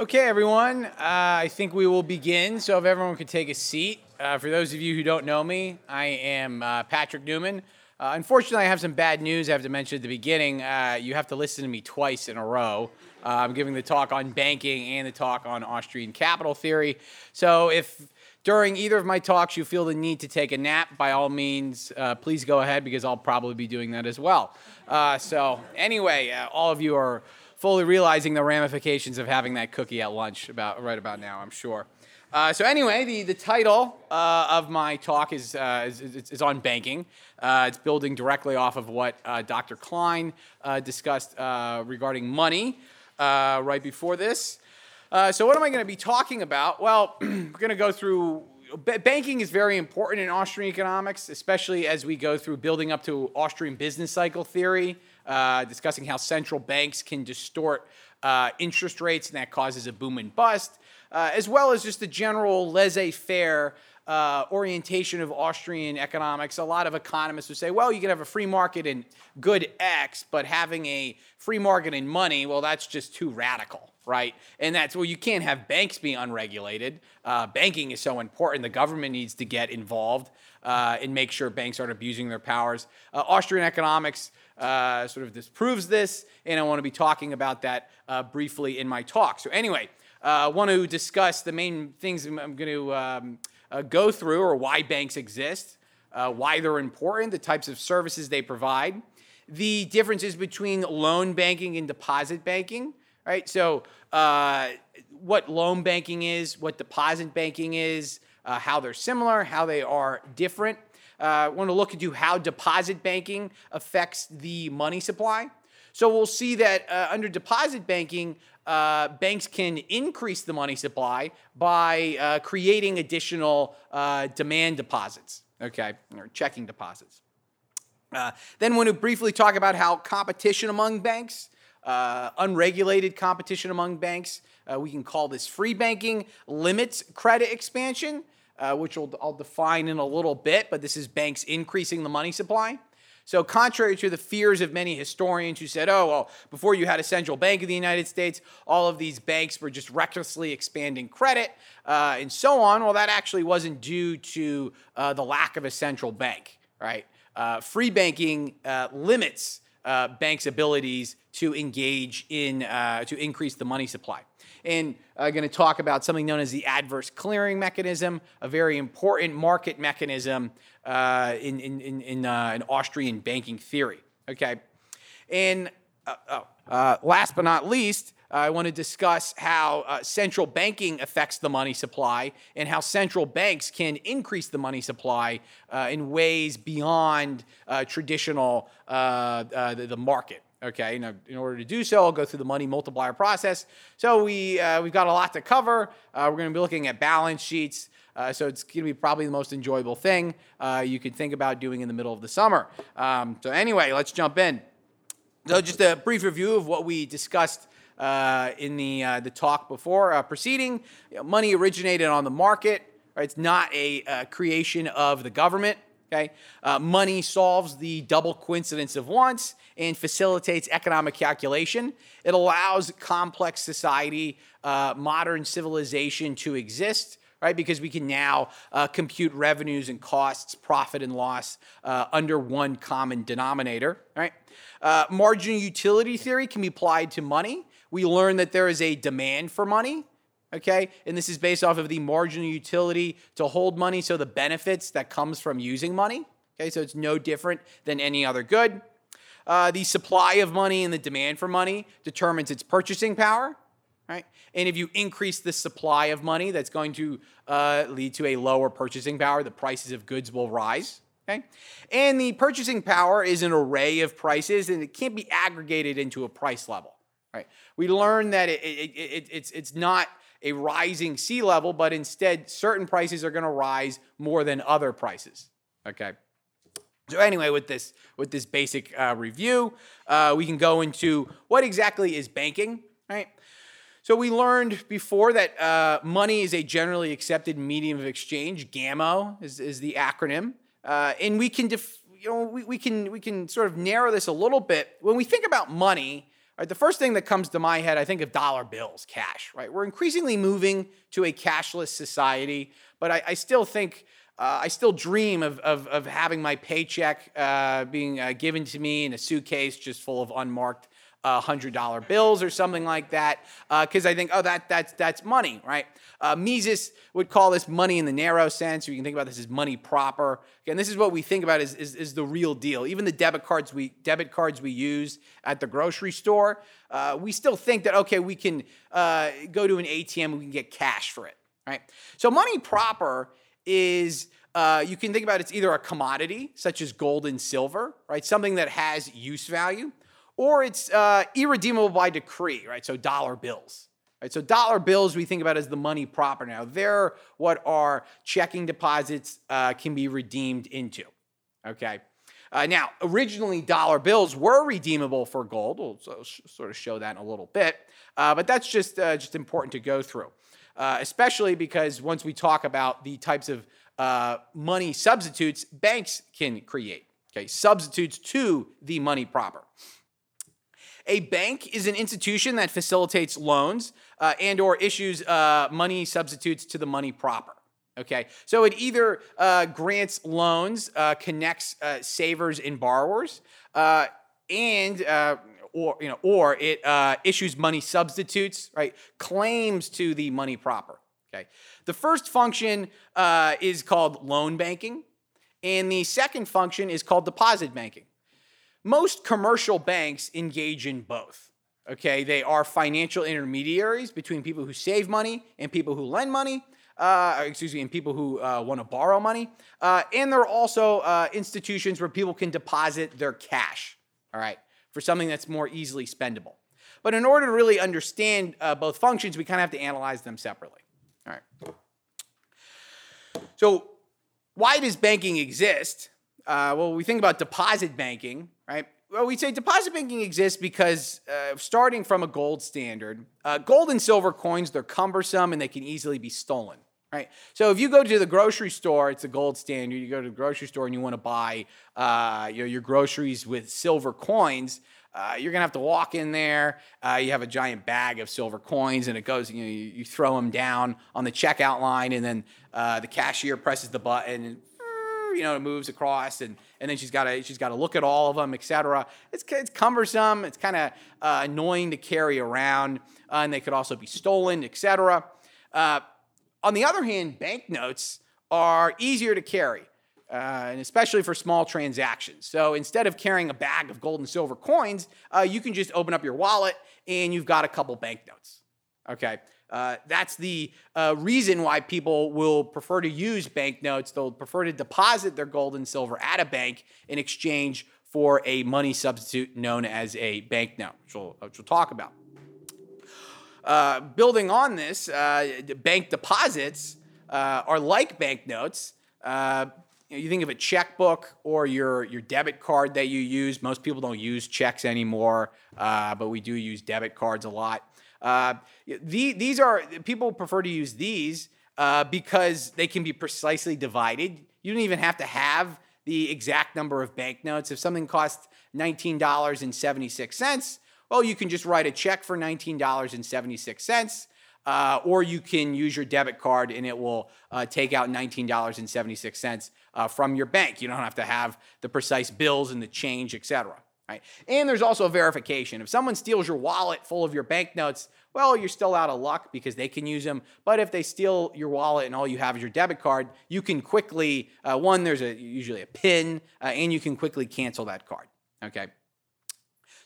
Okay, everyone. Uh, I think we will begin. So, if everyone could take a seat. Uh, for those of you who don't know me, I am uh, Patrick Newman. Uh, unfortunately, I have some bad news I have to mention at the beginning. Uh, you have to listen to me twice in a row. Uh, I'm giving the talk on banking and the talk on Austrian capital theory. So, if during either of my talks you feel the need to take a nap, by all means, please go ahead because I'll probably be doing that as well. so, anyway, all of you are fully realizing the ramifications of having that cookie at lunch about right about now, I'm sure. Uh, so anyway, the, the title uh, of my talk is, uh, is, is, on banking. Uh, it's building directly off of what uh, Dr. Klein uh, discussed regarding money right before this. so what am I going to be talking about? Well, we're going to go through banking is very important in Austrian economics, especially as we go through building up to Austrian business cycle theory uh, discussing how central banks can distort uh, interest rates and that causes a boom and bust, uh, as well as just the general laissez faire uh, orientation of Austrian economics. A lot of economists would say, well, you can have a free market in good X, but having a free market in money, well, that's just too radical right? And that's well, you can't have banks be unregulated. Uh, banking is so important. The government needs to get involved uh, and make sure banks aren't abusing their powers. Uh, Austrian economics uh, sort of disproves this, and I want to be talking about that uh, briefly in my talk. So, anyway, I uh, want to discuss the main things I'm going to um, uh, go through, or why banks exist, why they're important, the types of services they provide, the differences between loan banking and deposit banking. Right. So, what loan banking is, what deposit banking is, how they're similar, how they are different uh, want to look into how deposit banking affects the money supply. So we'll see that uh, under deposit banking, uh, banks can increase the money supply by uh, creating additional uh, demand deposits, okay, or checking deposits. Uh, then, want to briefly talk about how competition among banks, uh, unregulated competition among banks, we can call this free banking, limits credit expansion uh, which will, I'll define in a little bit, but this is banks increasing the money supply. So, contrary to the fears of many historians who said, oh, well, before you had a central bank of the United States, all of these banks were just recklessly expanding credit uh, and so on, well, that actually wasn't due to uh, the lack of a central bank, right? Uh, free banking uh, limits uh, banks' abilities to engage in, uh, to increase the money supply and I'm going to talk about something known as the adverse clearing mechanism, a very important market mechanism uh, in, in, in, in, uh, in, Austrian banking theory. Okay. And uh, oh, uh last but not least, I want to discuss how uh, central banking affects the money supply and how central banks can increase the money supply uh, in ways beyond traditional the, the market. Okay, now in order to do so, I'll go through the money multiplier process. So we uh, we've got a lot to cover. Uh, we're going to be looking at balance sheets. Uh, so it's going to be probably the most enjoyable thing uh, you could think about doing in the middle of the summer. Um, so anyway, let's jump in. So just a brief review of what we discussed uh, in the uh, the talk before proceeding. You know, money originated on the market. Right? It's not a creation of the government. Okay, money solves the double coincidence of wants and facilitates economic calculation. It allows complex society, uh, modern civilization to exist. Right, because we can now uh, compute revenues and costs, profit and loss uh, under one common denominator. Right, uh, marginal utility theory can be applied to money. We learn that there is a demand for money, okay and this is based off of the marginal utility to hold money so the benefits that comes from using money okay so it's no different than any other good uh, the supply of money and the demand for money determines its purchasing power. Right? And if you increase the supply of money, that's going to uh, lead to a lower purchasing power. The prices of goods will rise. Okay? And the purchasing power is an array of prices, and it can't be aggregated into a price level. Right? We learn that it, it, it, it's, it's not a rising sea level, but instead certain prices are going to rise more than other prices. Okay? So anyway, with this with this basic uh, review, uh, we can go into what exactly is banking, right? So we learned before that uh, money is a generally accepted medium of exchange. GAMO is, is the acronym, uh, and we can def- you know we, we can we can sort of narrow this a little bit when we think about money. Right, the first thing that comes to my head, I think of dollar bills, cash, right? We're increasingly moving to a cashless society, but I, I still think uh, I still dream of, of, of, having my paycheck uh, being uh, given to me in a suitcase just full of unmarked uh, hundred dollar bills or something like that, because uh, I think, oh, that that's that's money, right? Uh, Mises would call this money in the narrow sense. You can think about this as money proper. And this is what we think about is, is, is the real deal. Even the debit cards we debit cards we use at the grocery store, uh, we still think that okay, we can go to an ATM and we can get cash for it, right? So money proper is. Uh, you can think about it's either a commodity such as gold and silver, right? Something that has use value, or it's uh, irredeemable by decree, right? So dollar bills. Right, so dollar bills we think about as the money proper now. They're what our checking deposits uh, can be redeemed into. Okay. Uh, now, originally dollar bills were redeemable for gold. We'll so, sort of show that in a little bit, uh, but that's just uh, just important to go through, uh, especially because once we talk about the types of uh, money substitutes banks can create. Okay, substitutes to the money proper. A bank is an institution that facilitates loans uh, and or issues uh, money substitutes to the money proper. Okay, so it either uh, grants loans, uh, connects uh, savers and borrowers, uh, and or you know, or it issues money substitutes, right? Claims to the money proper. Okay, the first function is called loan banking, and the second function is called deposit banking. Most commercial banks engage in both. Okay, they are financial intermediaries between people who save money and people who lend money. Uh, excuse me, and people who uh, want to borrow money. Uh, and they're also uh, institutions where people can deposit their cash, all right, for something that's more easily spendable. But in order to really understand uh, both functions, we kind of have to analyze them separately. All right. So, why does banking exist? Uh, well, we think about deposit banking, right? Well, we say deposit banking exists because uh, starting from a gold standard, uh, gold and silver coins, they're cumbersome and they can easily be stolen, right? So if you go to the grocery store, it's a gold standard. You go to the grocery store and you want to buy uh, you know, your groceries with silver coins, uh, you're gonna have to walk in there. Uh, you have a giant bag of silver coins, and it goes. You know, you, throw them down on the checkout line, and then uh, the cashier presses the button, and you know, it moves across, and and then she's got to she's got to look at all of them, etc. It's it's cumbersome. It's kind of uh, annoying to carry around, uh, and they could also be stolen, etc. Uh, on the other hand, banknotes are easier to carry. Uh, and especially for small transactions. So instead of carrying a bag of gold and silver coins, uh, you can just open up your wallet and you've got a couple banknotes. Okay. Uh, that's the uh, reason why people will prefer to use banknotes. They'll prefer to deposit their gold and silver at a bank in exchange for a money substitute known as a banknote, which we'll, which we'll talk about. Uh, building on this, uh, bank deposits uh, are like banknotes. You think of a checkbook or your your debit card that you use. Most people don't use checks anymore, but we do use debit cards a lot. Uh, the, these are people prefer to use these uh, because they can be precisely divided. You don't even have to have the exact number of banknotes. If something costs $19.76, well, you can just write a check for $19.76. Uh, or you can use your debit card and it will uh, take out $19.76 uh, from your bank. You don't have to have the precise bills and the change, etc. Right? And there's also verification. If someone steals your wallet full of your banknotes, well, you're still out of luck because they can use them. But if they steal your wallet and all you have is your debit card, you can quickly, uh, one, there's a, usually a PIN, uh, and you can quickly cancel that card. Okay.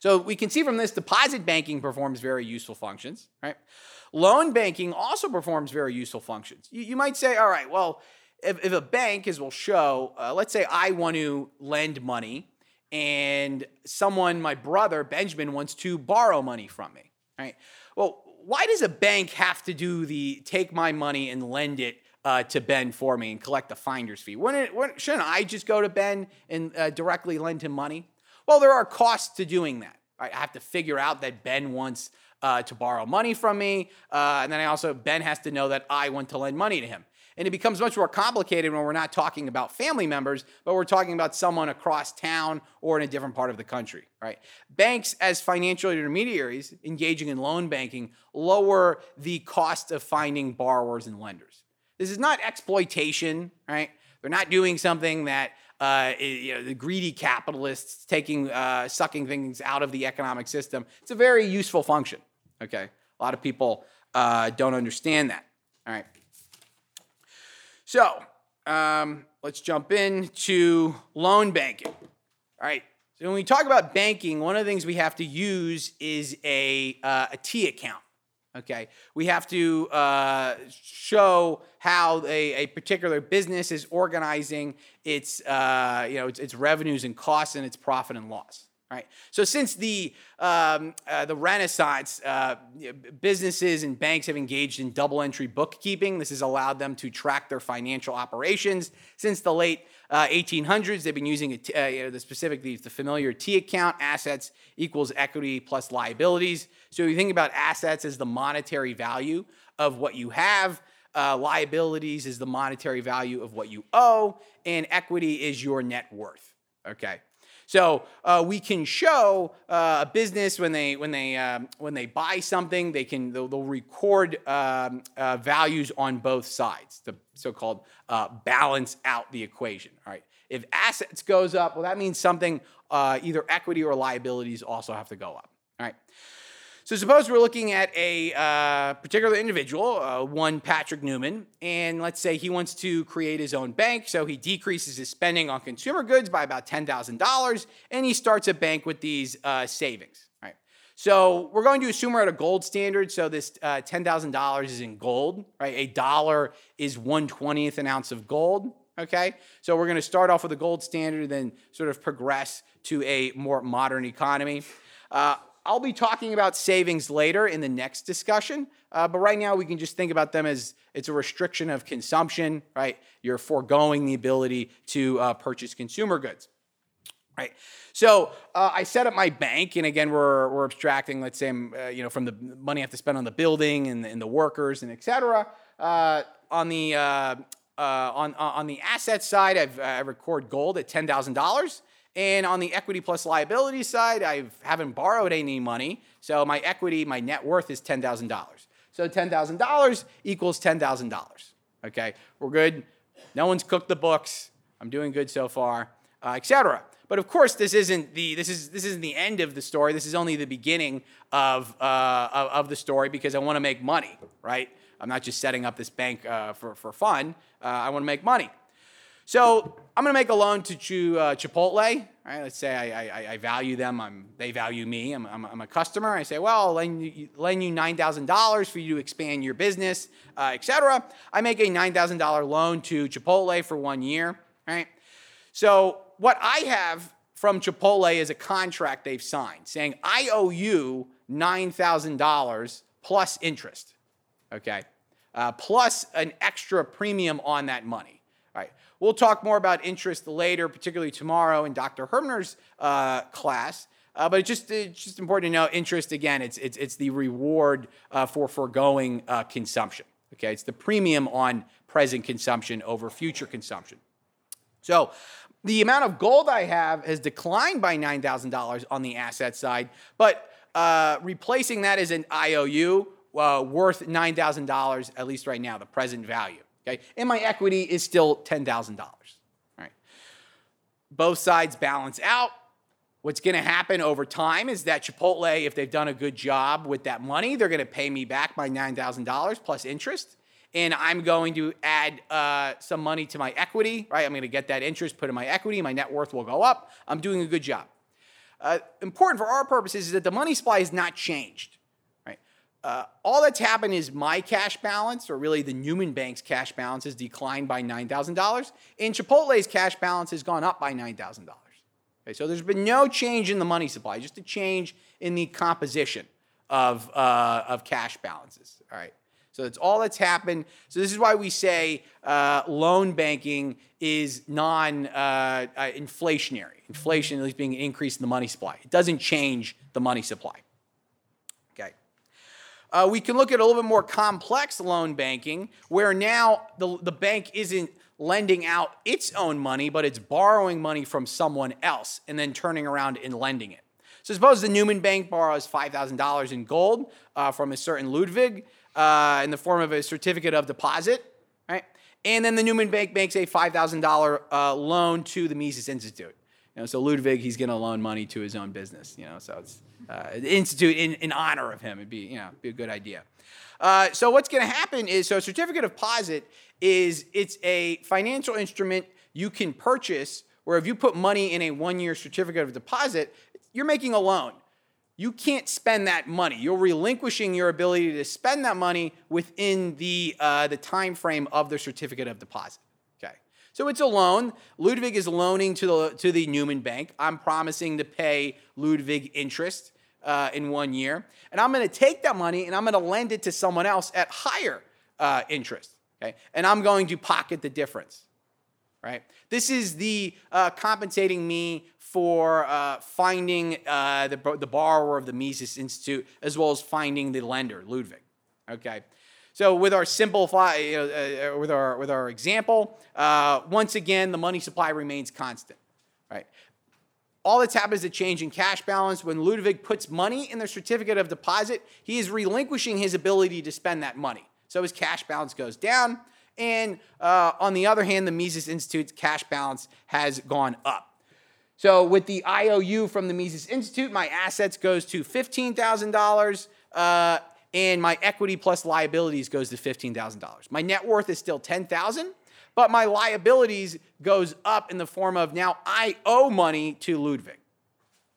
So we can see from this, deposit banking performs very useful functions, right? Loan banking also performs very useful functions. You, you might say, all right, well, if, if a bank, as we'll show, uh, let's say I want to lend money and someone, my brother Benjamin, wants to borrow money from me, right? Well, why does a bank have to do the take my money and lend it uh, to Ben for me and collect the finder's fee? Wouldn't, it, wouldn't shouldn't I just go to Ben and uh, directly lend him money? Well, there are costs to doing that. I have to figure out that Ben wants uh, to borrow money from me. Uh, and then I also, Ben has to know that I want to lend money to him. And it becomes much more complicated when we're not talking about family members, but we're talking about someone across town or in a different part of the country, right? Banks, as financial intermediaries engaging in loan banking, lower the cost of finding borrowers and lenders. This is not exploitation, right? They're not doing something that uh, you know, the greedy capitalists taking, uh, sucking things out of the economic system. It's a very useful function. Okay, a lot of people uh, don't understand that. All right. So um, let's jump into loan banking. All right. So when we talk about banking, one of the things we have to use is a, uh, a T account. Okay, we have to uh, show how a, a, particular business is organizing its, uh, you know, its, its, revenues and costs and its profit and loss. Right. So since the um, uh, the Renaissance, uh, businesses and banks have engaged in double entry bookkeeping. This has allowed them to track their financial operations. Since the late uh, 1800s, they've been using a, uh, you know, the specific the, the familiar T account. Assets equals equity plus liabilities. So you think about assets as the monetary value of what you have. Uh, liabilities is the monetary value of what you owe, and equity is your net worth. Okay. So uh, we can show uh, a business when they when they um, when they buy something, they can they'll, they'll record um, uh, values on both sides, the so-called uh, balance out the equation. All right. If assets goes up, well, that means something uh, either equity or liabilities also have to go up. All right. So suppose we're looking at a uh, particular individual, uh, one Patrick Newman, and let's say he wants to create his own bank. So he decreases his spending on consumer goods by about $10,000, and he starts a bank with these uh, savings. Right. So we're going to assume we're at a gold standard. So this uh, $10,000 is in gold, right? A dollar is 120th an ounce of gold. Okay, so we're going to start off with a gold standard, and then sort of progress to a more modern economy. Uh, I'll be talking about savings later in the next discussion, uh, but right now we can just think about them as it's a restriction of consumption, right? You're foregoing the ability to uh, purchase consumer goods, right? So uh, I set up my bank, and again, we're, we're abstracting, let's say, uh, you know, from the money I have to spend on the building and the, and the workers and et cetera. Uh, on the uh, on on the asset side, I've, I record gold at ten thousand dollars. And on the equity plus liability side, I haven't borrowed any money. So my equity, my net worth is $10,000. So $10,000 equals $10,000. Okay, we're good. No one's cooked the books. I'm doing good so far, uh, etc. But of course, this isn't the this is this isn't the end of the story. This is only the beginning of uh, of, of, the story because I want to make money, right? I'm not just setting up this bank uh, for for fun. Uh, I want to make money. So I'm going to make a loan to uh, Chipotle. Right? Let's say I, I, I value them. I'm, they value me. I'm, I'm, I'm, a customer. I say, well, I'll lend you, lend you $9,000 for you to expand your business, uh, etc. I make a $9,000 loan to Chipotle for one year. Right? So what I have from Chipotle is a contract they've signed saying I owe you $9,000 plus interest. Okay? Uh, plus an extra premium on that money. We'll talk more about interest later, particularly tomorrow in Dr. Herbener's uh, class. Uh, but it's just, it's just important to know interest, again, it's, it's, it's the reward uh, for foregoing uh, consumption. Okay, it's the premium on present consumption over future consumption. So the amount of gold I have has declined by $9,000 on the asset side, but uh, replacing that as an IOU uh, worth $9,000, at least right now, the present value. Okay? And my equity is still $10,000. Right? Both sides balance out. What's going to happen over time is that Chipotle, if they've done a good job with that money, they're going to pay me back my $9,000 plus interest. And I'm going to add uh, some money to my equity, right? I'm going to get that interest, put in my equity, my net worth will go up. I'm doing a good job. Uh, important for our purposes is that the money supply has not changed. Uh, all that's happened is my cash balance, or really the Newman Bank's cash balance, has declined by $9,000, and Chipotle's cash balance has gone up by $9,000. Okay, so there's been no change in the money supply, just a change in the composition of, uh, of cash balances. All right. So that's all that's happened. So this is why we say uh, loan banking is non-inflationary. Uh, uh Inflation at least being an increase in the money supply. It doesn't change the money supply. Uh, we can look at a little bit more complex loan banking, where now the, the bank isn't lending out its own money, but it's borrowing money from someone else and then turning around and lending it. So suppose the Newman Bank borrows $5,000 in gold uh, from a certain Ludwig uh, in the form of a certificate of deposit, right? And then the Newman Bank makes a $5,000 uh, loan to the Mises Institute. You know, so Ludwig, he's going to loan money to his own business. You know, so it's uh, institute in, in honor of him. It'd be you know be a good idea. Uh, so what's going to happen is so certificate of deposit is it's a financial instrument you can purchase where if you put money in a one-year certificate of deposit, you're making a loan. You can't spend that money. You're relinquishing your ability to spend that money within the uh, the time frame of the certificate of deposit. Okay, So it's a loan. Ludwig is loaning to the, to the Newman Bank. I'm promising to pay Ludwig interest uh, in one year. And I'm going to take that money and I'm going to lend it to someone else at higher uh, interest. Okay? And I'm going to pocket the difference. Right? This is the uh, compensating me for uh, finding uh, the, the borrower of the Mises Institute as well as finding the lender, Ludwig. Okay? So with our simplify, you know, uh, uh, with our with our example, uh, once again the money supply remains constant, right? All that's happened is a change in cash balance. When Ludwig puts money in the certificate of deposit, he is relinquishing his ability to spend that money. So his cash balance goes down. And uh, on the other hand, the Mises Institute's cash balance has gone up. So with the IOU from the Mises Institute, my assets goes to $15,000. Uh, and my equity plus liabilities goes to $15,000. My net worth is still 10,000, but my liabilities goes up in the form of now I owe money to Ludwig.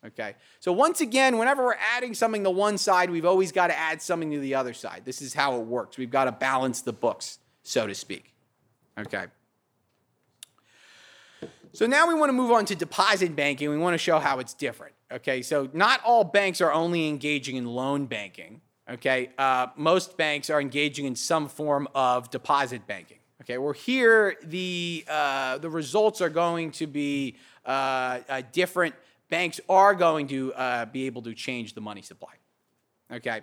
Okay. So once again, whenever we're adding something to one side, we've always got to add something to the other side. This is how it works. We've got to balance the books, so to speak. Okay. So now we want to move on to deposit banking. We want to show how it's different. Okay. So not all banks are only engaging in loan banking. Okay, uh, most banks are engaging in some form of deposit banking. Okay, well here the uh, the results are going to be uh, uh different. Banks are going to uh, be able to change the money supply. Okay,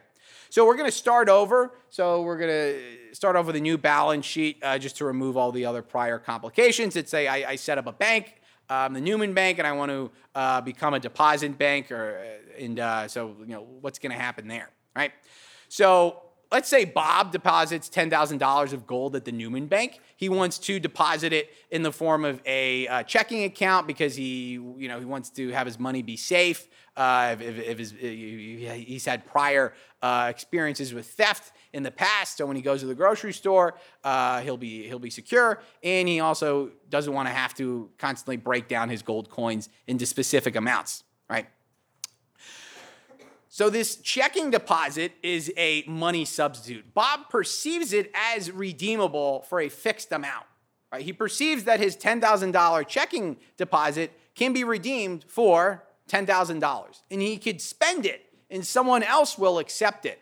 so we're going to start over. So we're going to start off with a new balance sheet uh, just to remove all the other prior complications. Let's say I, I set up a bank. Um, the Newman Bank, and I want to uh, become a deposit bank, or and uh, so you know what's going to happen there right? So let's say Bob deposits $10,000 of gold at the Newman Bank. He wants to deposit it in the form of a uh, checking account because he, you know, he wants to have his money be safe. Uh, if, if his, he's had prior uh, experiences with theft in the past, so when he goes to the grocery store, uh, he'll be he'll be secure, and he also doesn't want to have to constantly break down his gold coins into specific amounts, right? So this checking deposit is a money substitute. Bob perceives it as redeemable for a fixed amount. Right? He perceives that his $10,000 checking deposit can be redeemed for $10,000 and he could spend it and someone else will accept it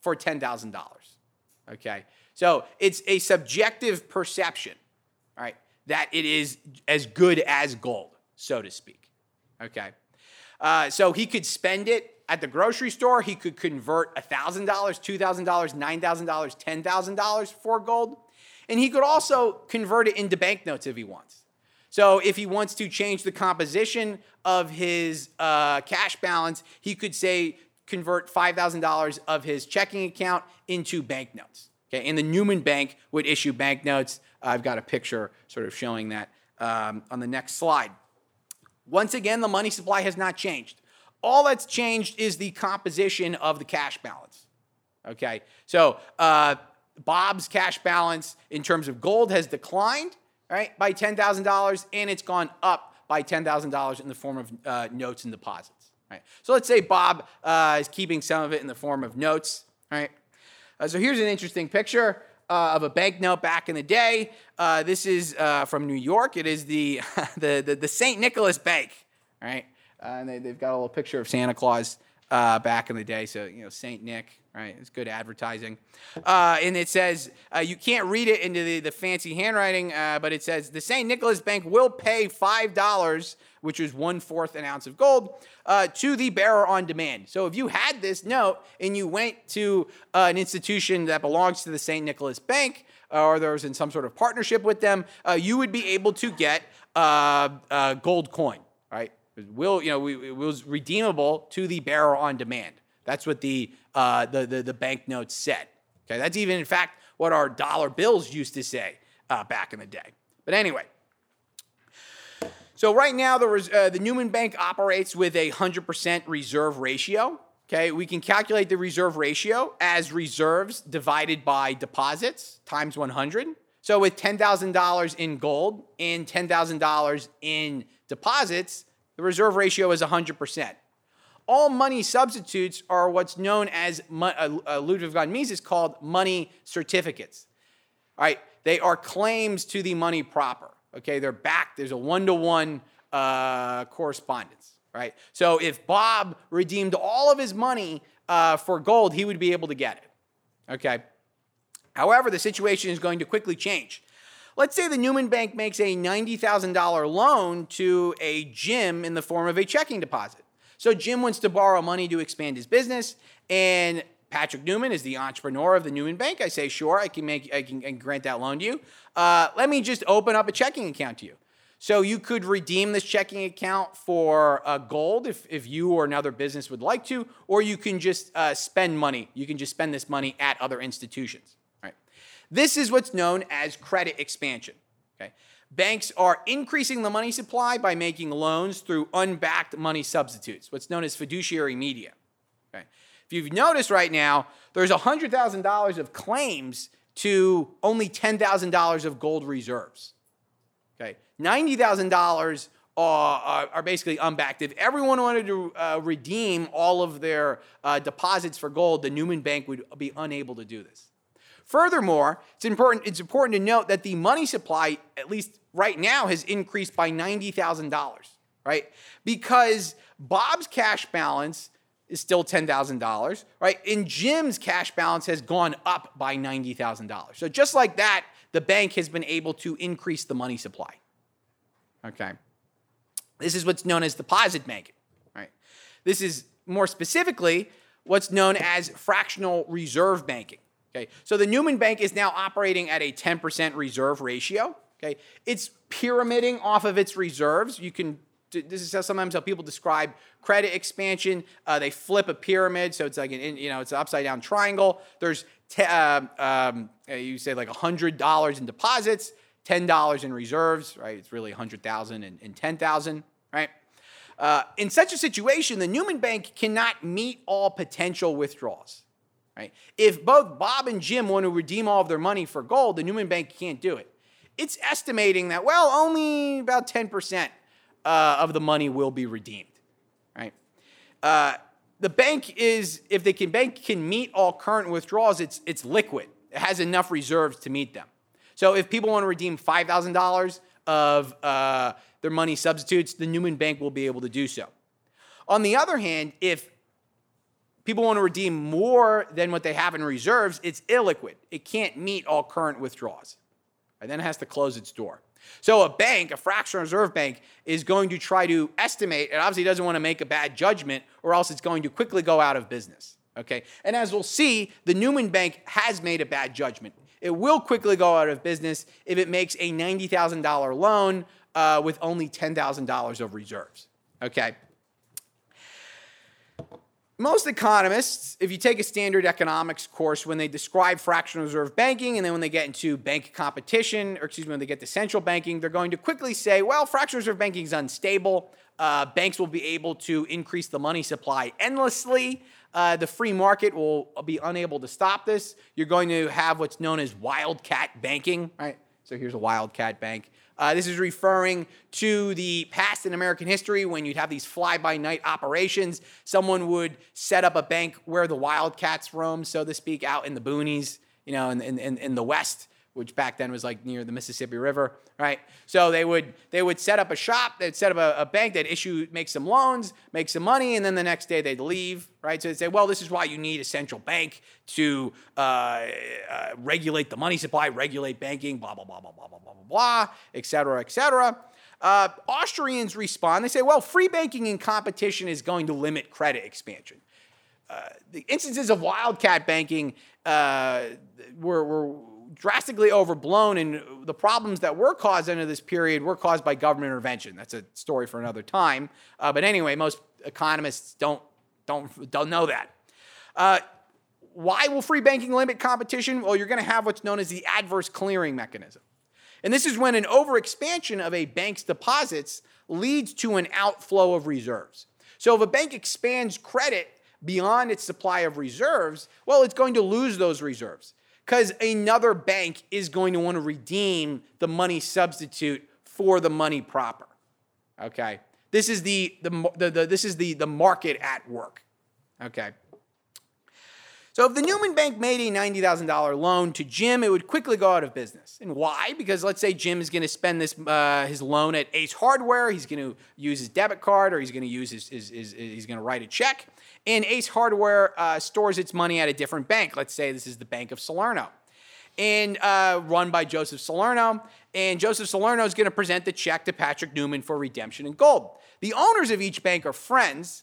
for $10,000. Okay? So it's a subjective perception, right? That it is as good as gold, so to speak. Okay? Uh, so he could spend it at the grocery store, he could convert $1,000, $2,000, $9,000, $10,000 for gold. And he could also convert it into banknotes if he wants. So if he wants to change the composition of his uh, cash balance, he could say convert $5,000 of his checking account into banknotes. Okay, and the Newman Bank would issue banknotes. I've got a picture sort of showing that um, on the next slide. Once again, the money supply has not changed. All that's changed is the composition of the cash balance. Okay, so uh, Bob's cash balance in terms of gold has declined, right, by $10,000, and it's gone up by $10,000 in the form of uh, notes and deposits. Right. So let's say Bob uh, is keeping some of it in the form of notes. Right. Uh, so here's an interesting picture. Uh, of a banknote back in the day. Uh, this is uh, from New York. It is the, the, the, the St. Nicholas Bank, right? Uh, and they, have got a little picture of Santa Claus uh, back in the day. So, you know, St. Nick, right? It's good advertising. Uh, and it says, uh, you can't read it into the, the fancy handwriting, uh, but it says the St. Nicholas Bank will pay $5, which is one fourth an ounce of gold, uh, to the bearer on demand. So if you had this note and you went to an institution that belongs to the St. Nicholas Bank, or there was in some sort of partnership with them, you would be able to get a gold coin, right? Will you know it was redeemable to the bearer on demand. That's what the uh, the, the the banknotes said. Okay, that's even in fact what our dollar bills used to say uh, back in the day. But anyway, so right now the uh, the Newman Bank operates with a hundred percent reserve ratio. Okay, we can calculate the reserve ratio as reserves divided by deposits times 100. So with $10,000 in gold and $10,000 in deposits, the reserve ratio is 100%. All money substitutes are what's known as, uh, uh, Ludwig von Mises called money certificates. All right, they are claims to the money proper. Okay, they're backed. There's a one to one correspondence, right? So if Bob redeemed all of his money uh, for gold, he would be able to get it. Okay. However, the situation is going to quickly change. Let's say the Newman Bank makes a $90,000 loan to a Jim in the form of a checking deposit. So Jim wants to borrow money to expand his business, and Patrick Newman is the entrepreneur of the Newman Bank. I say, sure, I can make, I can, I can grant that loan to you. Uh, let me just open up a checking account to you. So you could redeem this checking account for uh, gold if, if you or another business would like to, or you can just uh, spend money. You can just spend this money at other institutions. This is what's known as credit expansion. Okay? Banks are increasing the money supply by making loans through unbacked money substitutes, what's known as fiduciary media. Okay? If you've noticed right now, there's $100,000 of claims to only $10,000 of gold reserves. Okay? $90,000 are, are, basically unbacked. If everyone wanted to uh, redeem all of their uh, deposits for gold, the Newman Bank would be unable to do this. Furthermore, it's important, it's important to note that the money supply, at least right now, has increased by $90,000, right? Because Bob's cash balance is still $10,000, right? And Jim's cash balance has gone up by $90,000. So just like that, the bank has been able to increase the money supply. Okay. This is what's known as deposit banking, right? This is more specifically what's known as fractional reserve banking. Okay, so the Newman Bank is now operating at a 10% reserve ratio. Okay, it's pyramiding off of its reserves. You can this is how sometimes how people describe credit expansion. Uh, they flip a pyramid, so it's like an you know it's an upside down triangle. There's te- uh, um, uh, you say like hundred dollars in deposits, ten dollars in reserves, right? It's really hundred thousand and, and ten thousand, right? Uh, in such a situation, the Newman Bank cannot meet all potential withdrawals. Right? If both Bob and Jim want to redeem all of their money for gold, the Newman Bank can't do it. It's estimating that, well, only about 10% uh, of the money will be redeemed. Right? Uh, the bank is, if the bank can meet all current withdrawals, it's, it's liquid. It has enough reserves to meet them. So if people want to redeem $5,000 of uh, their money substitutes, the Newman Bank will be able to do so. On the other hand, if people want to redeem more than what they have in reserves, it's illiquid. It can't meet all current withdrawals. And then it has to close its door. So a bank, a fractional reserve bank, is going to try to estimate, It obviously doesn't want to make a bad judgment, or else it's going to quickly go out of business. Okay? And as we'll see, the Newman Bank has made a bad judgment. It will quickly go out of business if it makes a $90,000 loan uh, with only $10,000 of reserves. Okay? Most economists, if you take a standard economics course, when they describe fractional reserve banking and then when they get into bank competition, or excuse me, when they get to central banking, they're going to quickly say, well, fractional reserve banking is unstable. Uh, banks will be able to increase the money supply endlessly. Uh, the free market will be unable to stop this. You're going to have what's known as wildcat banking, right? So here's a wildcat bank. Uh, this is referring to the past in American history when you'd have these fly by night operations. Someone would set up a bank where the wildcats roam, so to speak, out in the boonies, you know, in, in, in the West, which back then was like near the Mississippi River, right? So they would they would set up a shop, they'd set up a, a, bank, they'd issue, make some loans, make some money, and then the next day they'd leave, right? So they'd say, well, this is why you need a central bank to uh, uh, regulate the money supply, regulate banking, blah blah blah blah blah blah blah blah et cetera, et cetera. Uh, Austrians respond. They say, well, free banking and competition is going to limit credit expansion. Uh, the instances of wildcat banking uh, were, were drastically overblown, and the problems that were caused under this period were caused by government intervention. That's a story for another time. Uh, but anyway, most economists don't don't don't know that. Uh, why will free banking limit competition? Well, you're going to have what's known as the adverse clearing mechanism. And this is when an overexpansion of a bank's deposits leads to an outflow of reserves. So if a bank expands credit beyond its supply of reserves, well, it's going to lose those reserves because another bank is going to want to redeem the money substitute for the money proper. Okay? This is the, the, the, the this is the, the market at work. Okay? So if the Newman Bank made a $90,000 loan to Jim, it would quickly go out of business. And why? Because let's say Jim is going to spend this uh, his loan at Ace Hardware, he's going to use his debit card, or he's going to use his, his, his, he's going to write a check. And Ace Hardware uh, stores its money at a different bank. Let's say this is the Bank of Salerno, and uh, run by Joseph Salerno. And Joseph Salerno is going to present the check to Patrick Newman for redemption in gold. The owners of each bank are friends,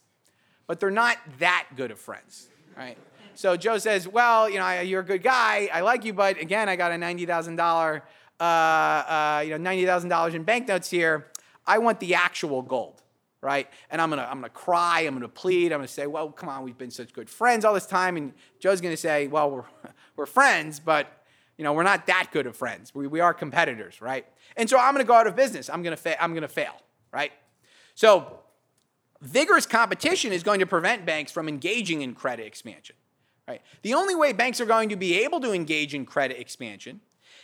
but they're not that good of friends, right? So Joe says, "Well, you know, you're a good guy. I like you, but again, I got a ninety thousand dollar, uh, uh, you know, ninety thousand dollars in banknotes here. I want the actual gold." right? And I'm gonna I'm gonna cry. I'm gonna plead. I'm gonna say, well, come on, we've been such good friends all this time. And Joe's gonna say, well, we're we're friends, but you know, we're not that good of friends. We, we are competitors, right? And so I'm gonna go out of business. I'm gonna fa- I'm gonna fail, right? So vigorous competition is going to prevent banks from engaging in credit expansion. Right? The only way banks are going to be able to engage in credit expansion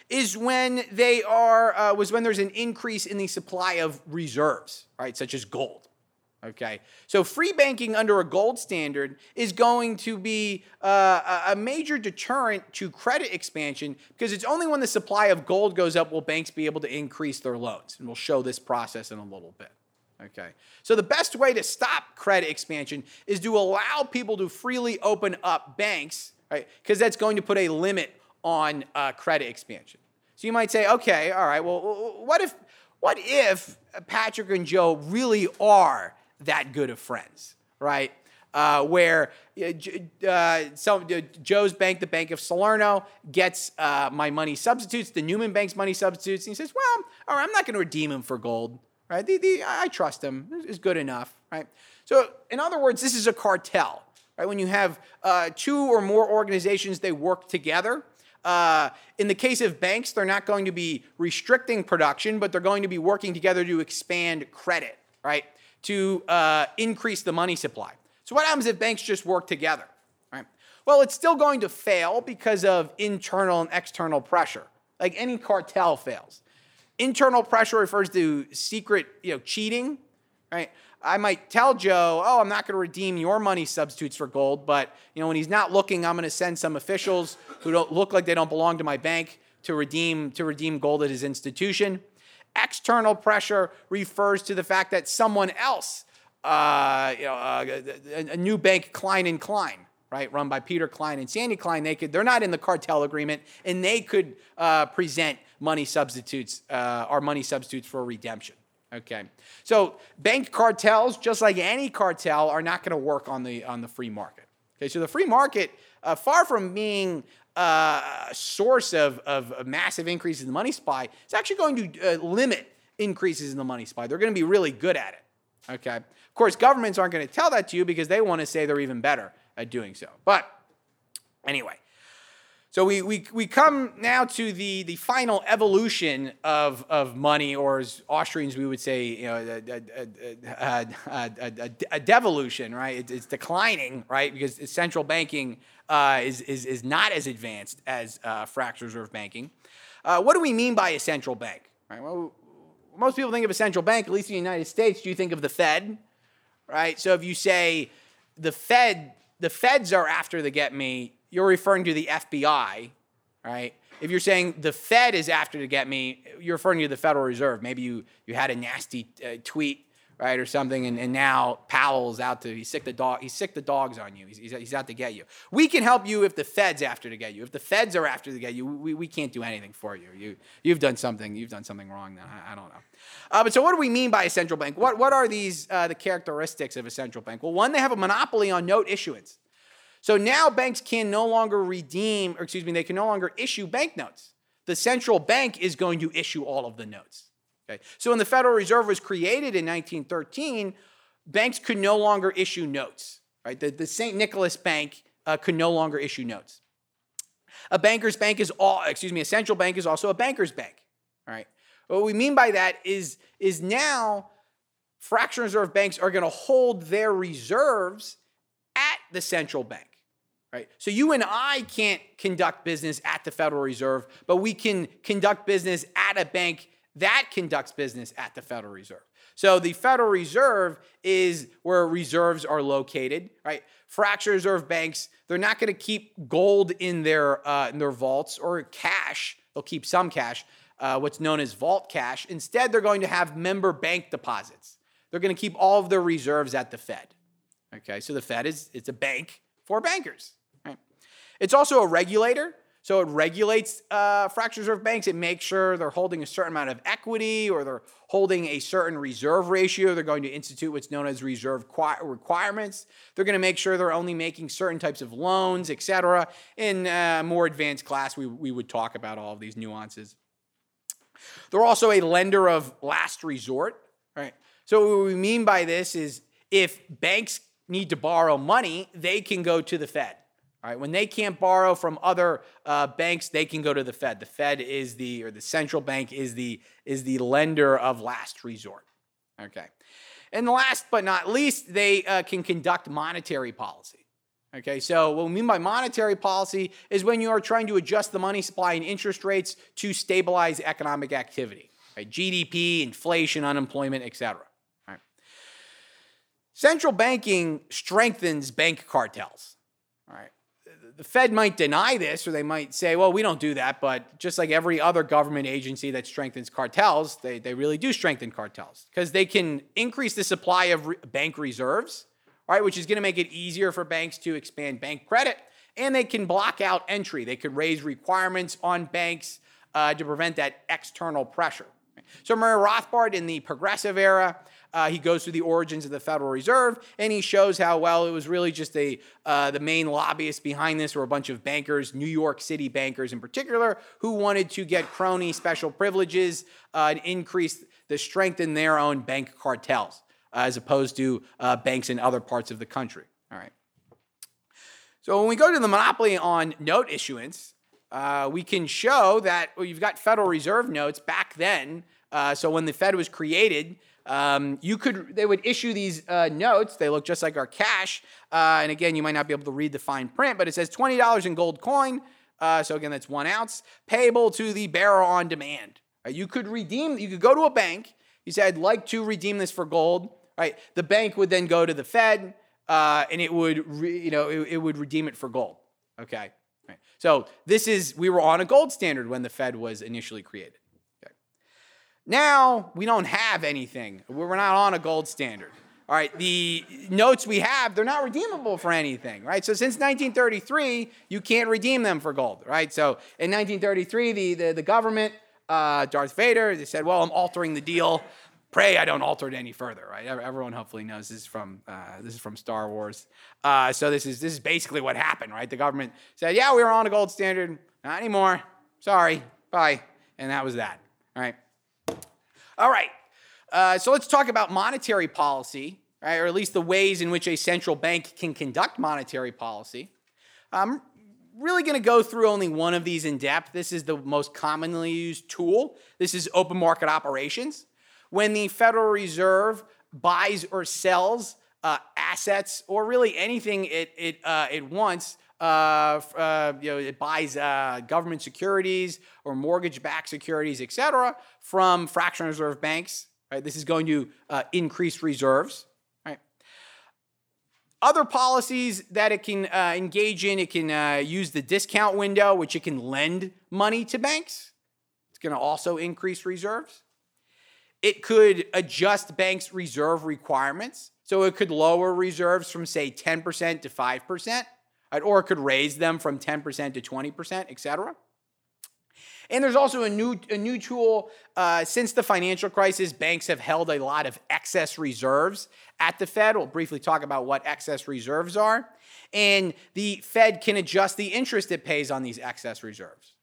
is when they are uh, was when there's an increase in the supply of reserves, right, such as gold. Okay, so free banking under a gold standard is going to be uh, a major deterrent to credit expansion because it's only when the supply of gold goes up will banks be able to increase their loans, and we'll show this process in a little bit. Okay. So the best way to stop credit expansion is to allow people to freely open up banks, right? Because that's going to put a limit on uh, credit expansion. So you might say, okay, all right. Well, what if what if Patrick and Joe really are that good of friends, right? Uh, where uh, uh, Joe's bank, the Bank of Salerno, gets uh, my money substitutes, the Newman Bank's money substitutes, and he says, well, all right, I'm not going to redeem him for gold right? The, the, I trust him is good enough, right? So, in other words, this is a cartel, right? When you have uh, two or more organizations, they work together. Uh, in the case of banks, they're not going to be restricting production, but they're going to be working together to expand credit, right? To uh, increase the money supply. So, what happens if banks just work together, right? Well, it's still going to fail because of internal and external pressure. Like any cartel fails. Internal pressure refers to secret, you know, cheating, right? I might tell Joe, "Oh, I'm not going to redeem your money substitutes for gold," but you know, when he's not looking, I'm going to send some officials who don't look like they don't belong to my bank to redeem to redeem gold at his institution. External pressure refers to the fact that someone else, uh, you know, uh, a, a new bank, Klein and Klein, right, run by Peter Klein and Sandy Klein, they could they're not in the cartel agreement, and they could uh, present money substitutes, uh, are money substitutes for redemption. Okay, so bank cartels, just like any cartel, are not going to work on the on the free market. Okay, so the free market, uh, far from being uh, a source of, of massive increases in the money supply, it's actually going to uh, limit increases in the money supply. They're going to be really good at it. Okay, of course, governments aren't going to tell that to you because they want to say they're even better at doing so. But anyway, so we, we, we come now to the, the final evolution of, of money, or as Austrians we would say, you know, a, a, a, a devolution, right? It, it's declining, right? Because central banking uh, is, is, is not as advanced as uh, fractional reserve banking. Uh, what do we mean by a central bank? Right? Well, most people think of a central bank, at least in the United States, do you think of the Fed, right? So if you say the Fed, the Feds are after the get me, you're referring to the FBI, right? If you're saying the Fed is after to get me, you're referring to the Federal Reserve. Maybe you, you had a nasty uh, tweet, right, or something, and, and now Powell's out to he's sic the dog he's sic the dogs on you. He's, he's, out to get you. We can help you if the Fed's after to get you. If the Feds are after to get you, we, we can't do anything for you. You you've done something you've done something wrong. Then I, I don't know. Uh, but so what do we mean by a central bank? What what are these uh, the characteristics of a central bank? Well, one, they have a monopoly on note issuance. So now banks can no longer redeem, or excuse me, they can no longer issue banknotes. The central bank is going to issue all of the notes. Okay? So when the Federal Reserve was created in 1913, banks could no longer issue notes. Right? The, the St. Nicholas Bank uh, could no longer issue notes. A banker's bank is all, excuse me, a central bank is also a banker's bank. All right. What we mean by that is, is now fractional reserve banks are going to hold their reserves at the central bank. Right? So you and I can't conduct business at the Federal Reserve, but we can conduct business at a bank that conducts business at the Federal Reserve. So the Federal Reserve is where reserves are located, right? Fractional reserve banks, they're not going to keep gold in their uh, in their vaults or cash. They'll keep some cash, uh, what's known as vault cash. Instead, they're going to have member bank deposits. They're going to keep all of their reserves at the Fed. Okay, so the Fed is it's a bank for bankers. Right? It's also a regulator. So it regulates uh, fractional reserve banks. It makes sure they're holding a certain amount of equity or they're holding a certain reserve ratio. They're going to institute what's known as reserve requirements. They're going to make sure they're only making certain types of loans, et cetera. In a more advanced class, we, we would talk about all of these nuances. They're also a lender of last resort, right? So what we mean by this is if banks need to borrow money, they can go to the Fed. All right, when they can't borrow from other uh, banks, they can go to the Fed. The Fed is the or the central bank is the is the lender of last resort. Okay, and last but not least, they uh, can conduct monetary policy. Okay, so what we mean by monetary policy is when you are trying to adjust the money supply and interest rates to stabilize economic activity, right? GDP, inflation, unemployment, etc. Central banking strengthens bank cartels. The Fed might deny this, or they might say, well, we don't do that. But just like every other government agency that strengthens cartels, they, they really do strengthen cartels because they can increase the supply of re- bank reserves, right, which is going to make it easier for banks to expand bank credit. And they can block out entry. They could raise requirements on banks uh, to prevent that external pressure. So Murray Rothbard in the progressive era, uh, he goes through the origins of the Federal Reserve, and he shows how well it was really just a uh, the main lobbyists behind this were a bunch of bankers, New York City bankers in particular, who wanted to get crony special privileges uh, and increase the strength in their own bank cartels, uh, as opposed to uh, banks in other parts of the country. All right. So when we go to the monopoly on note issuance, uh, we can show that well, you've got Federal Reserve notes back then uh, so when the Fed was created, um, you could they would issue these uh, notes. They look just like our cash. Uh, and again, you might not be able to read the fine print, but it says twenty dollars in gold coin. Uh, so again, that's one ounce payable to the bearer on demand. You could redeem. You could go to a bank. You say, "I'd like to redeem this for gold." Right? The bank would then go to the Fed, uh, and it would re, you know it, it would redeem it for gold. Okay. Right. So this is we were on a gold standard when the Fed was initially created. Okay. Now we don't have anything. We're not on a gold standard. All right, the notes we have, they're not redeemable for anything, right? So since 1933, you can't redeem them for gold, right? So in 1933, the, the, the government, uh, Darth Vader, they said, well, I'm altering the deal. Pray I don't alter it any further, right? Everyone hopefully knows this is from uh, this is from Star Wars. Uh, so this is this is basically what happened, right? The government said, yeah, we were on a gold standard, not anymore. Sorry, bye, and that was that, all right? All right. Uh, so let's talk about monetary policy, right, or at least the ways in which a central bank can conduct monetary policy. I'm really going to go through only one of these in depth. This is the most commonly used tool. This is open market operations. When the Federal Reserve buys or sells uh, assets or really anything it, it, uh, it wants, uh, uh, you know, it buys uh, government securities or mortgage-backed securities, et cetera, from fractional reserve banks. Right, this is going to uh, increase reserves. Other policies that it can engage in, it can use the discount window, which it can lend money to banks. It's going to also increase reserves. It could adjust banks' reserve requirements. So it could lower reserves from, say, 10% to 5%, or it could raise them from 10% to 20%, et cetera. And there's also a new, a new tool. Uh, since the financial crisis, banks have held a lot of excess reserves at the Fed. We'll briefly talk about what excess reserves are. And the Fed can adjust the interest it pays on these excess reserves.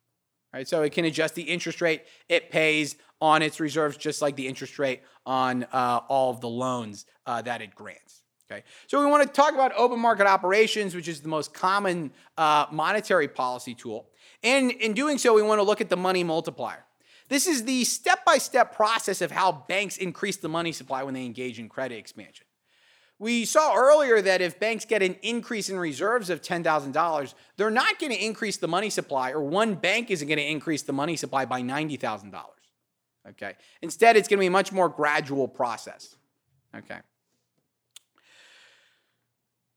Right? So it can adjust the interest rate it pays on its reserves, just like the interest rate on uh, all of the loans uh, that it grants. Okay, so we want to talk about open market operations, which is the most common uh, monetary policy tool. And in doing so, we want to look at the money multiplier. This is the step by step process of how banks increase the money supply when they engage in credit expansion. We saw earlier that if banks get an increase in reserves of $10,000, they're not going to increase the money supply, or one bank isn't going to increase the money supply by $90,000. Okay. Instead, it's going to be a much more gradual process. Okay.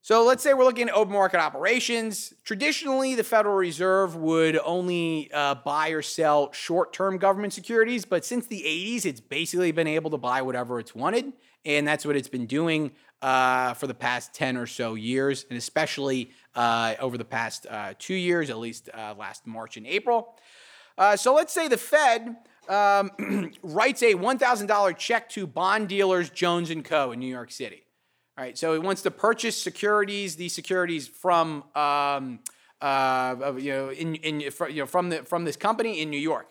So let's say we're looking at open market operations. Traditionally, the Federal Reserve would only uh, buy or sell short term government securities, but since the 80s, it's basically been able to buy whatever it's wanted. And that's what it's been doing uh, for the past 10 or so years, and especially uh, over the past uh, two years, at least uh, last March and April. Uh, so let's say the Fed um, writes a $1,000 check to bond dealers Jones and Co. in New York City. All right, so he wants to purchase securities, these securities from um, uh, you know in, in you know from the from this company in New York.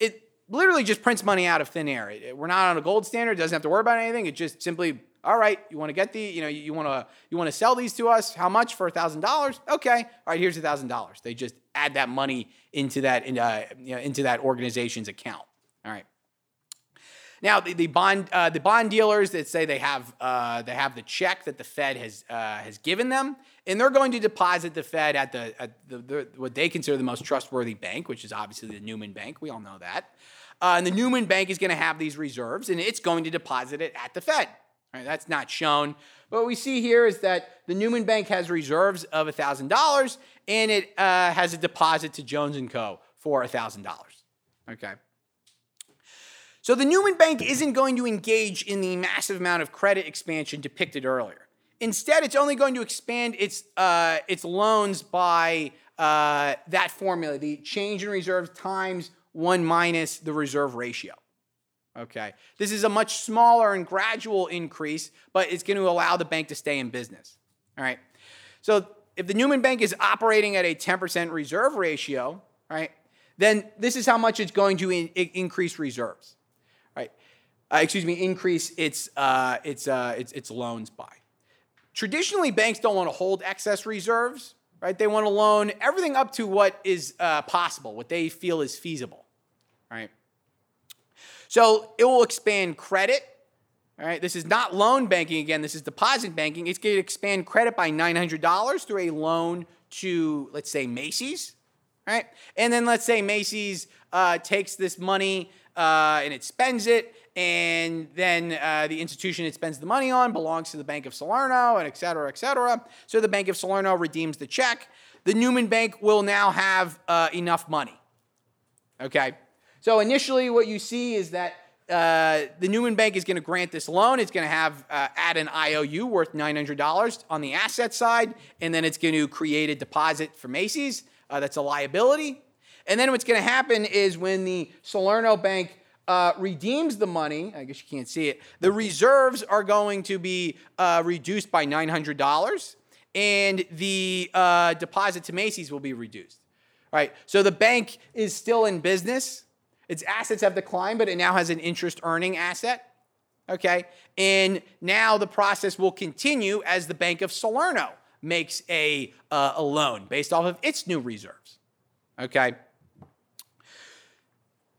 It literally just prints money out of thin air. It, we're not on a gold standard; doesn't have to worry about anything. It just simply, all right, you want to get the, you know, you want to you want to sell these to us? How much for a thousand dollars? Okay, all right, here's a thousand dollars. They just add that money into that uh, you know, into that organization's account. All right. Now, the, the bond uh, the bond dealers that say they have uh, they have the check that the Fed has uh, has given them, and they're going to deposit the Fed at the at the, the, what they consider the most trustworthy bank, which is obviously the Newman Bank. We all know that, uh, and the Newman Bank is going to have these reserves, and it's going to deposit it at the Fed. Right, that's not shown. But what we see here is that the Newman Bank has reserves of $1,000 and it uh, has a deposit to Jones & Co. for $1,000. Okay. So the Newman Bank isn't going to engage in the massive amount of credit expansion depicted earlier. Instead, it's only going to expand its, uh, its loans by uh, that formula, the change in reserves times 1 minus the reserve ratio. Okay. This is a much smaller and gradual increase, but it's going to allow the bank to stay in business. All right. So if the Newman Bank is operating at a 10% reserve ratio, right, then this is how much it's going to in, increase reserves uh, excuse me, increase its, uh, its, uh, its, its loans by. Traditionally, banks don't want to hold excess reserves, right? They want to loan everything up to what is uh, possible, what they feel is feasible, right? So it will expand credit. All right, this is not loan banking again. This is deposit banking. It's going to expand credit by $900 through a loan to, let's say, Macy's. Right, and then let's say Macy's uh, takes this money uh, and it spends it, and then uh, the institution it spends the money on belongs to the Bank of Salerno, and et cetera, et cetera. So the Bank of Salerno redeems the check. The Newman Bank will now have uh, enough money. Okay? So initially, what you see is that uh, the Newman Bank is going to grant this loan. It's going to have uh, add an IOU worth $900 on the asset side, and then it's going to create a deposit for Macy's. Uh, that's a liability. And then what's going to happen is when the Salerno Bank uh, redeems the money, I guess you can't see it, the reserves are going to be uh, reduced by $900 and the uh, deposit to Macy's will be reduced. All right, so the bank is still in business. Its assets have declined, but it now has an interest earning asset. Okay, and now the process will continue as the Bank of Salerno makes a, uh, a loan based off of its new reserves. Okay.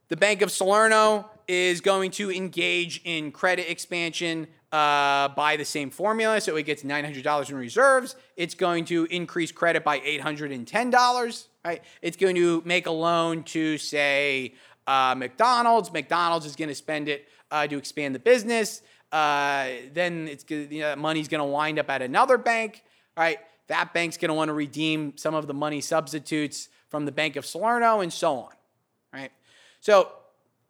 The Bank of Salerno is going to engage in credit expansion uh, by the same formula. So it gets $900 in reserves. It's going to increase credit by $810, right? It's going to make a loan to, say, uh, McDonald's. McDonald's is going to spend it uh, to expand the business. Uh, then it's you know, money's going to wind up at another bank. Right, that bank's going to want to redeem some of the money substitutes from the Bank of Salerno and so on. So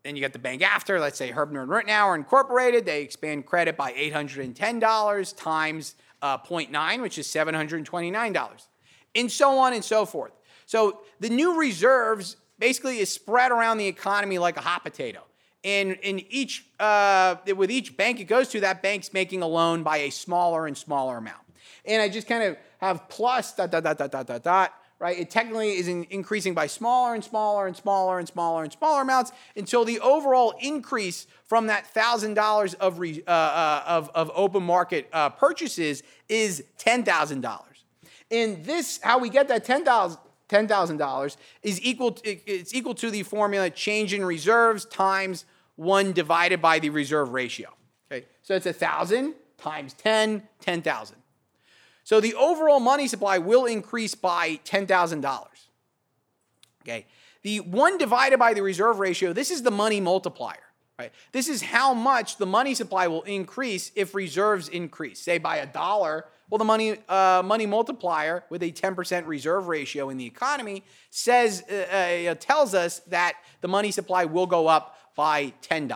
then you get the bank after, let's say Herbener and Ritenour Incorporated, they expand credit by $810 times uh, 0.9, which is $729, and so on and so forth. So the new reserves basically is spread around the economy like a hot potato. And in each, uh, with each bank it goes to, that bank's making a loan by a smaller and smaller amount. And I just kind of have plus dot dot dot dot dot dot dot right? It technically is in increasing by smaller and smaller and smaller and smaller and smaller amounts until the overall increase from that thousand dollars of, uh, uh, of of open market uh, purchases is ten thousand dollars. And this, how we get that ten thousand. $10,000 is equal to, it's equal to the formula change in reserves times 1 divided by the reserve ratio. Okay? So it's 1,000 times 10, 10,000. So the overall money supply will increase by $10,000. Okay. The 1 divided by the reserve ratio, this is the money multiplier. Right? This is how much the money supply will increase if reserves increase. Say by a dollar, well, the money uh, money multiplier with a 10% reserve ratio in the economy says uh, uh, tells us that the money supply will go up by $10.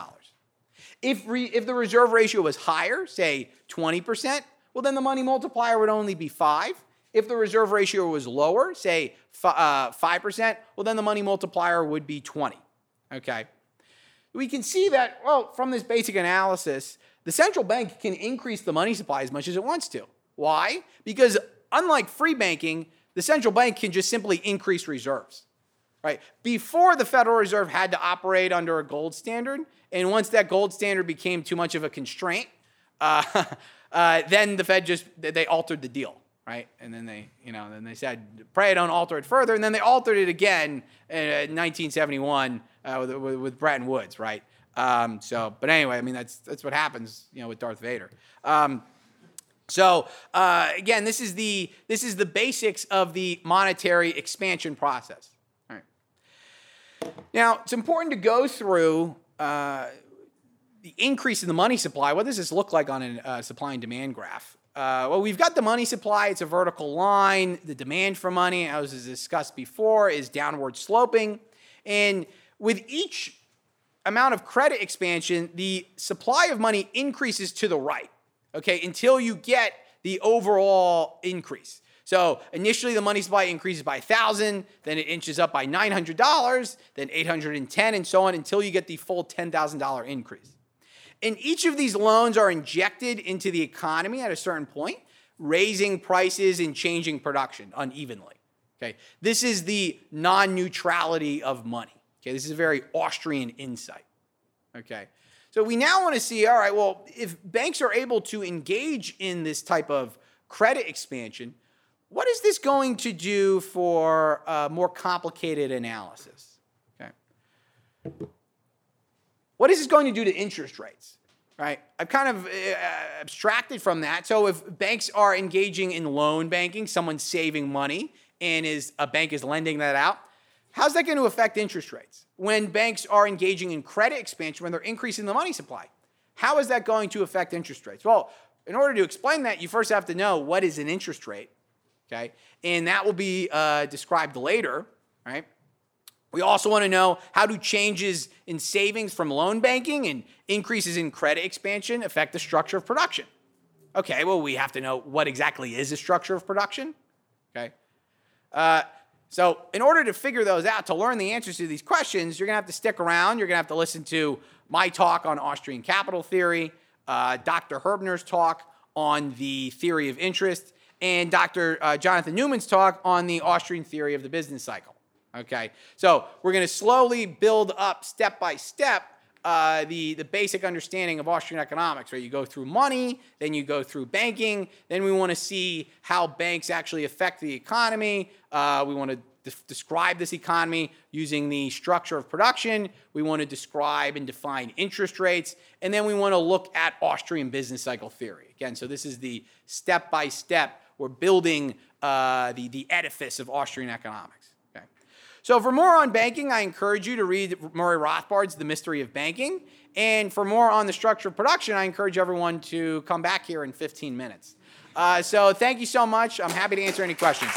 If re, if the reserve ratio was higher, say 20%, well, then the money multiplier would only be five. If the reserve ratio was lower, say uh, 5%, well, then the money multiplier would be 20. Okay. We can see that, well, from this basic analysis, the central bank can increase the money supply as much as it wants to. Why? Because unlike free banking, the central bank can just simply increase reserves. Right? Before the Federal Reserve had to operate under a gold standard, and once that gold standard became too much of a constraint, uh, uh, then the Fed just they altered the deal, right? And then they, you know, then they said, pray don't alter it further, and then they altered it again in 1971 uh, with, with, with, Bretton Woods, right? Um, so, but anyway, I mean that's that's what happens, you know, with Darth Vader. Um, so uh, again, this is the this is the basics of the monetary expansion process. All right. Now it's important to go through uh, the increase in the money supply, what does this look like on a uh, supply and demand graph? Uh, well, we've got the money supply, it's a vertical line. The demand for money, as was discussed before, is downward sloping. And with each amount of credit expansion, the supply of money increases to the right, okay, until you get the overall increase. So initially the money supply increases by 1000 then it inches up by $900, then 810 and so on until you get the full $10,000 increase. And each of these loans are injected into the economy at a certain point, raising prices and changing production unevenly. Okay, this is the non-neutrality of money. Okay, this is a very Austrian insight. Okay, so we now want to see. All right, well, if banks are able to engage in this type of credit expansion, what is this going to do for a more complicated analysis? Okay. What is this going to do to interest rates? Right? I've kind of uh, abstracted from that. So if banks are engaging in loan banking, someone's saving money and is a bank is lending that out, how's that going to affect interest rates? When banks are engaging in credit expansion, when they're increasing the money supply, how is that going to affect interest rates? Well, in order to explain that, you first have to know what is an interest rate, okay? And that will be uh, described later, right? We also want to know how do changes in savings from loan banking and increases in credit expansion affect the structure of production? Okay, well, we have to know what exactly is the structure of production. Okay. Uh, so, in order to figure those out, to learn the answers to these questions, you're going to have to stick around. You're going to have to listen to my talk on Austrian capital theory, uh, Dr. Herbener's talk on the theory of interest, and Dr. Uh, Jonathan Newman's talk on the Austrian theory of the business cycle. Okay, so we're going to slowly build up step by step uh, the, the basic understanding of Austrian economics, right? You go through money, then you go through banking, then we want to see how banks actually affect the economy. Uh, we want to de- describe this economy using the structure of production. We want to describe and define interest rates, and then we want to look at Austrian business cycle theory. Again, so this is the step by step, we're building uh, the, the edifice of Austrian economics. So for more on banking, I encourage you to read Murray Rothbard's The Mystery of Banking. And for more on the structure of production, I encourage everyone to come back here in 15 minutes. Uh, so thank you so much. I'm happy to answer any questions.